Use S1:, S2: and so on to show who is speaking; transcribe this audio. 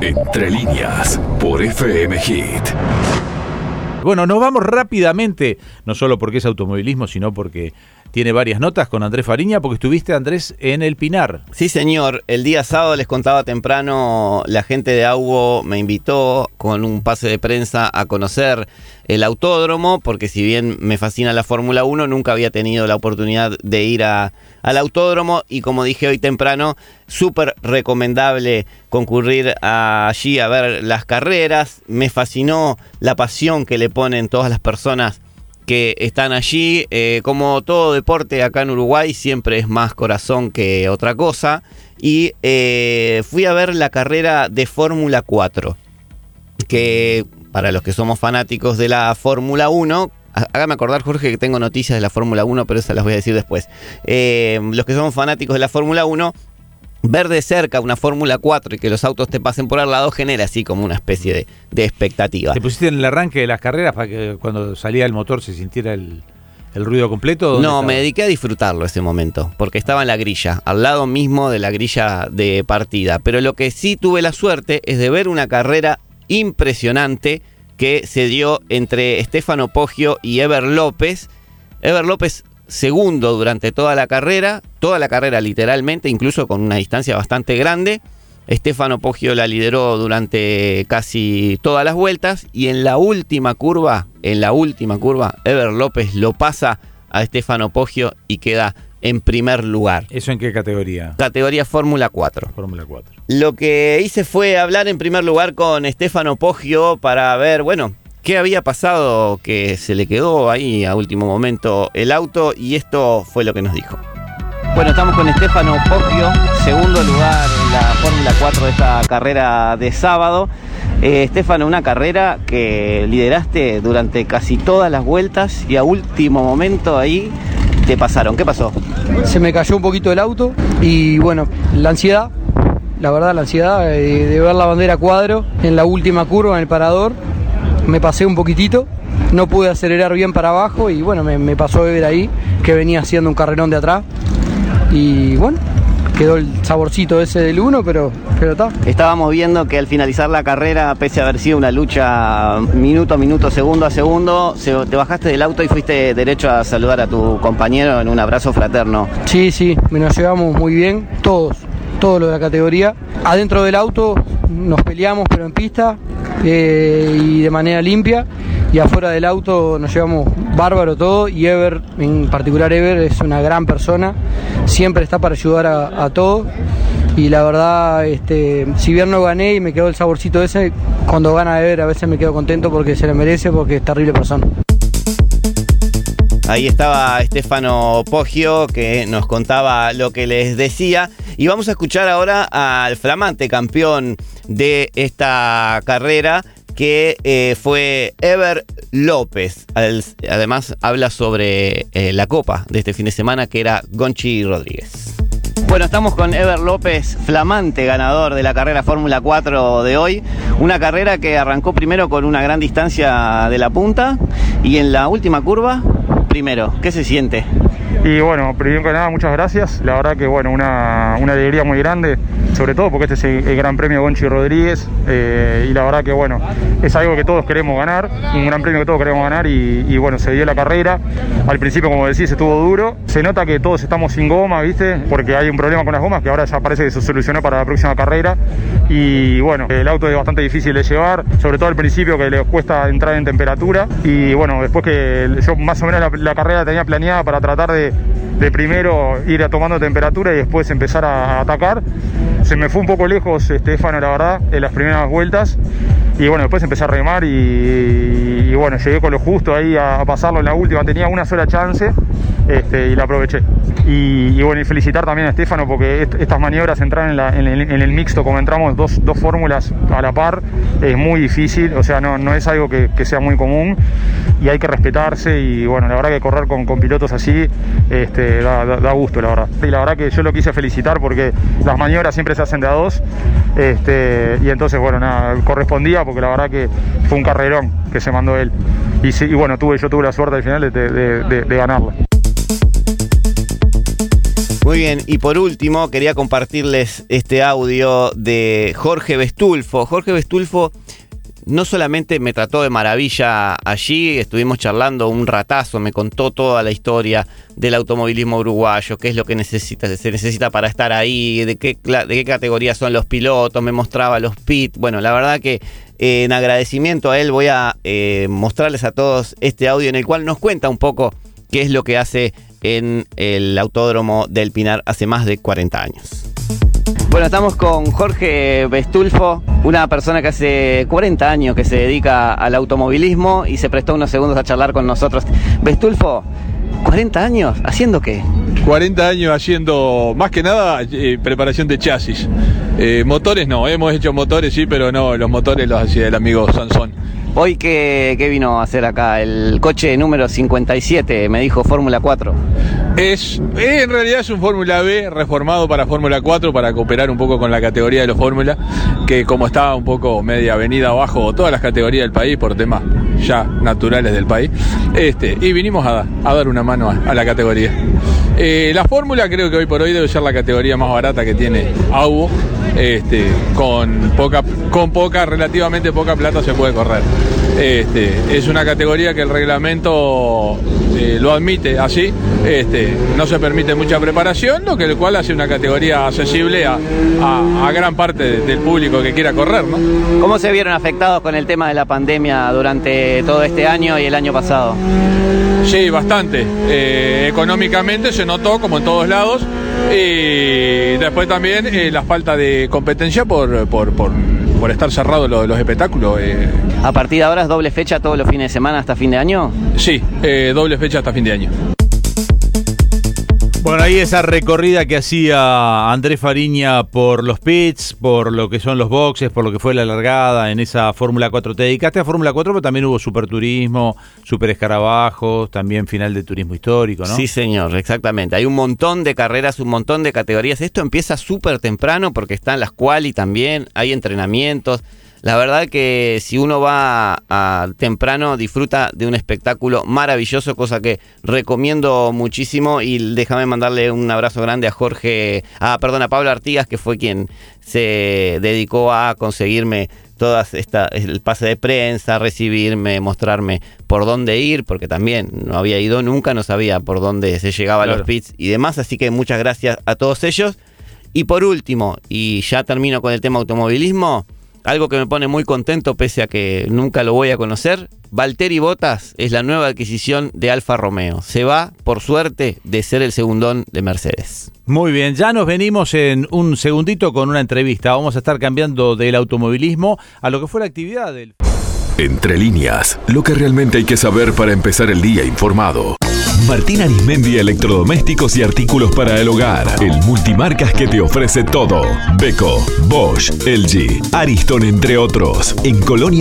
S1: Entre líneas, por FM Hit.
S2: Bueno, nos vamos rápidamente, no solo porque es automovilismo, sino porque tiene varias notas con Andrés Fariña, porque estuviste, Andrés, en el Pinar.
S3: Sí, señor. El día sábado les contaba temprano, la gente de Augo me invitó con un pase de prensa a conocer el autódromo, porque si bien me fascina la Fórmula 1, nunca había tenido la oportunidad de ir a, al autódromo y como dije hoy temprano, súper recomendable concurrir allí a ver las carreras. Me fascinó la pasión que le ponen todas las personas que están allí. Eh, como todo deporte acá en Uruguay, siempre es más corazón que otra cosa. Y eh, fui a ver la carrera de Fórmula 4, que para los que somos fanáticos de la Fórmula 1, Hágame acordar, Jorge, que tengo noticias de la Fórmula 1, pero esas las voy a decir después. Eh, los que somos fanáticos de la Fórmula 1, ver de cerca una Fórmula 4 y que los autos te pasen por al lado genera así como una especie de, expectativa.
S2: ¿Te pusiste en el arranque de las carreras para que cuando salía el motor se sintiera el, ruido completo?
S3: No, me dediqué a disfrutarlo ese momento, porque estaba en la grilla, al lado mismo de la grilla de partida. Pero lo que sí tuve la suerte es de ver una carrera impresionante que se dio entre Estefano Poggio y Ever López. Ever López segundo durante toda la carrera, toda la carrera literalmente, incluso con una distancia bastante grande. Estefano Poggio la lideró durante casi todas las vueltas y en la última curva, en la última curva, Ever López lo pasa a Estefano Poggio y queda en primer lugar.
S2: ¿Eso en qué categoría?
S3: Categoría Fórmula 4.
S2: Fórmula 4.
S3: Lo que hice fue hablar en primer lugar con Estefano Poggio para ver, bueno, qué había pasado que se le quedó ahí a último momento el auto y esto fue lo que nos dijo. Bueno, estamos con Estefano Poggio, segundo lugar en la Fórmula 4 de esta carrera de sábado. Eh, Estefano, una carrera que lideraste durante casi todas las vueltas y a último momento ahí te pasaron. ¿Qué pasó?
S4: Se me cayó un poquito el auto y bueno, la ansiedad, la verdad, la ansiedad de, de ver la bandera cuadro en la última curva en el parador me pasé un poquitito, no pude acelerar bien para abajo y bueno, me, pasó a ver ahí que venía haciendo un carrerón de atrás y bueno, quedó el saborcito ese del uno, pero, pero está.
S3: Estábamos viendo que al finalizar la carrera, pese a haber sido una lucha minuto a minuto, segundo a segundo, te bajaste del auto y fuiste derecho a saludar a tu compañero en un abrazo fraterno.
S4: Sí, sí, nos llevamos muy bien, todos, todos los de la categoría. Adentro del auto nos peleamos, pero en pista, eh, y de manera limpia. Y afuera del auto nos llevamos bárbaro todo y Ever, en particular Ever, es una gran persona, siempre está para ayudar a, a todos. Y la verdad, este, si bien no gané y me quedó el saborcito ese, cuando gana Ever a veces me quedo contento porque se le merece, porque es terrible persona.
S3: Ahí estaba Estefano Poggio que nos contaba lo que les decía. Y vamos a escuchar ahora al flamante campeón de esta carrera que eh, fue Ever López. Además habla sobre eh, la copa de este fin de semana que era Gonchi Rodríguez. Bueno, estamos con Ever López, flamante ganador de la carrera Fórmula 4 de hoy. Una carrera que arrancó primero con una gran distancia de la punta y en la última curva, primero. ¿Qué se siente?
S5: Y bueno, primero que nada, muchas gracias. La verdad que bueno, una, alegría muy grande, sobre todo porque este es el, Gran Premio Gonchi Rodríguez. Eh, y la verdad que bueno, es algo que todos queremos ganar, un gran premio que todos queremos ganar y, bueno, se dio la carrera. Al principio, como decís, estuvo duro. Se nota que todos estamos sin goma, ¿viste? Porque hay un problema con las gomas que ahora ya parece que se solucionó para la próxima carrera. Y bueno, el auto es bastante difícil de llevar, sobre todo al principio que le cuesta entrar en temperatura. Y bueno, después que yo más o menos la carrera tenía planeada para tratar de de, primero ir a tomando temperatura y después empezar a, atacar. Se me fue un poco lejos Estefano, la verdad, en las primeras vueltas. Y bueno, después empecé a remar y, bueno, llegué con lo justo ahí a, pasarlo en la última. Tenía una sola chance este, y la aproveché. Y, bueno, y felicitar también a Estefano porque estas maniobras, entrar en, el, mixto como entramos dos, fórmulas a la par, es muy difícil, o sea, no, no es algo que, sea muy común y hay que respetarse y bueno, la verdad que correr con, pilotos así este, da, gusto, la verdad. Y la verdad que yo lo quise felicitar porque las maniobras siempre se hacen de a dos este, y entonces, bueno, nada, correspondía porque la verdad que fue un carrerón que se mandó él. Y, bueno, tuve, yo tuve la suerte al final de, de.
S3: Muy bien, y por último quería compartirles este audio de Jorge Bestulfo. Jorge Bestulfo no solamente me trató de maravilla allí, estuvimos charlando un ratazo, me contó toda la historia del automovilismo uruguayo, qué es lo que necesita, se necesita para estar ahí, de qué, categoría son los pilotos, me mostraba los pits. Bueno, la verdad que eh, en agradecimiento a él voy a eh, mostrarles a todos este audio en el cual nos cuenta un poco qué es lo que hace en el Autódromo del Pinar hace más de 40 años. Bueno, estamos con Jorge Bestulfo, una persona que hace 40 años que se dedica al automovilismo y se prestó unos segundos a charlar con nosotros. Bestulfo, 40 años, ¿haciendo qué?
S6: 40 años haciendo más que nada eh, preparación de chasis. Eh, motores no, hemos hecho motores sí, pero no, los motores los hacía el amigo Sansón.
S3: Hoy, ¿qué, ¿qué, vino a hacer acá? El coche número 57, me dijo Fórmula 4.
S6: Es, en realidad es un Fórmula B reformado para Fórmula 4 para cooperar un poco con la categoría de los Fórmula, que como estaba un poco media avenida abajo todas las categorías del país por temas ya naturales del país, este, y vinimos a, dar una mano a, a la categoría. Eh, la Fórmula creo que hoy por hoy debe ser la categoría más barata que tiene AUBO, este, con poca, con poca, relativamente poca plata se puede correr. Este, es una categoría que el reglamento eh, lo admite así, este, no se permite mucha preparación, lo que el cual hace una categoría accesible a, a, a gran parte de, del público que quiera correr. ¿no?
S3: ¿Cómo se vieron afectados con el tema de la pandemia durante todo este año y el año pasado?
S6: Sí, bastante. Eh, económicamente se notó como en todos lados y después también eh, la falta de competencia por, por, por, por estar cerrados los, los espectáculos. Eh.
S3: ¿A partir de ahora es doble fecha todos los fines de semana hasta fin de año?
S6: Sí, eh, doble fecha hasta fin de año.
S2: Bueno, ahí esa recorrida que hacía Andrés Fariña por los pits, por lo que son los boxes, por lo que fue la largada en esa Fórmula 4. Te dedicaste a Fórmula 4, pero también hubo Superturismo, Super Escarabajos, también final de turismo histórico, ¿no?
S3: Sí, señor, exactamente. Hay un montón de carreras, un montón de categorías. Esto empieza súper temprano porque están las quali también, hay entrenamientos. La verdad que si uno va a, a temprano disfruta de un espectáculo maravilloso, cosa que recomiendo muchísimo y déjame mandarle un abrazo grande a Jorge, a perdón, a Pablo Artigas que fue quien se dedicó a conseguirme todas esta el pase de prensa, recibirme, mostrarme por dónde ir, porque también no había ido nunca, no sabía por dónde se llegaba claro. a los pits y demás, así que muchas gracias a todos ellos. Y por último, y ya termino con el tema automovilismo, algo que me pone muy contento pese a que nunca lo voy a conocer. Valtteri Bottas es la nueva adquisición de Alfa Romeo. Se va, por suerte, de ser el segundón de Mercedes.
S2: Muy bien, ya nos venimos en un segundito con una entrevista. Vamos a estar cambiando del automovilismo a lo que fue la actividad del...
S1: Entre líneas, lo que realmente hay que saber para empezar el día informado. Martín Arismendi Electrodomésticos y Artículos para el Hogar. El multimarcas que te ofrece todo. Beco, Bosch, LG, Ariston, entre otros. En Colonia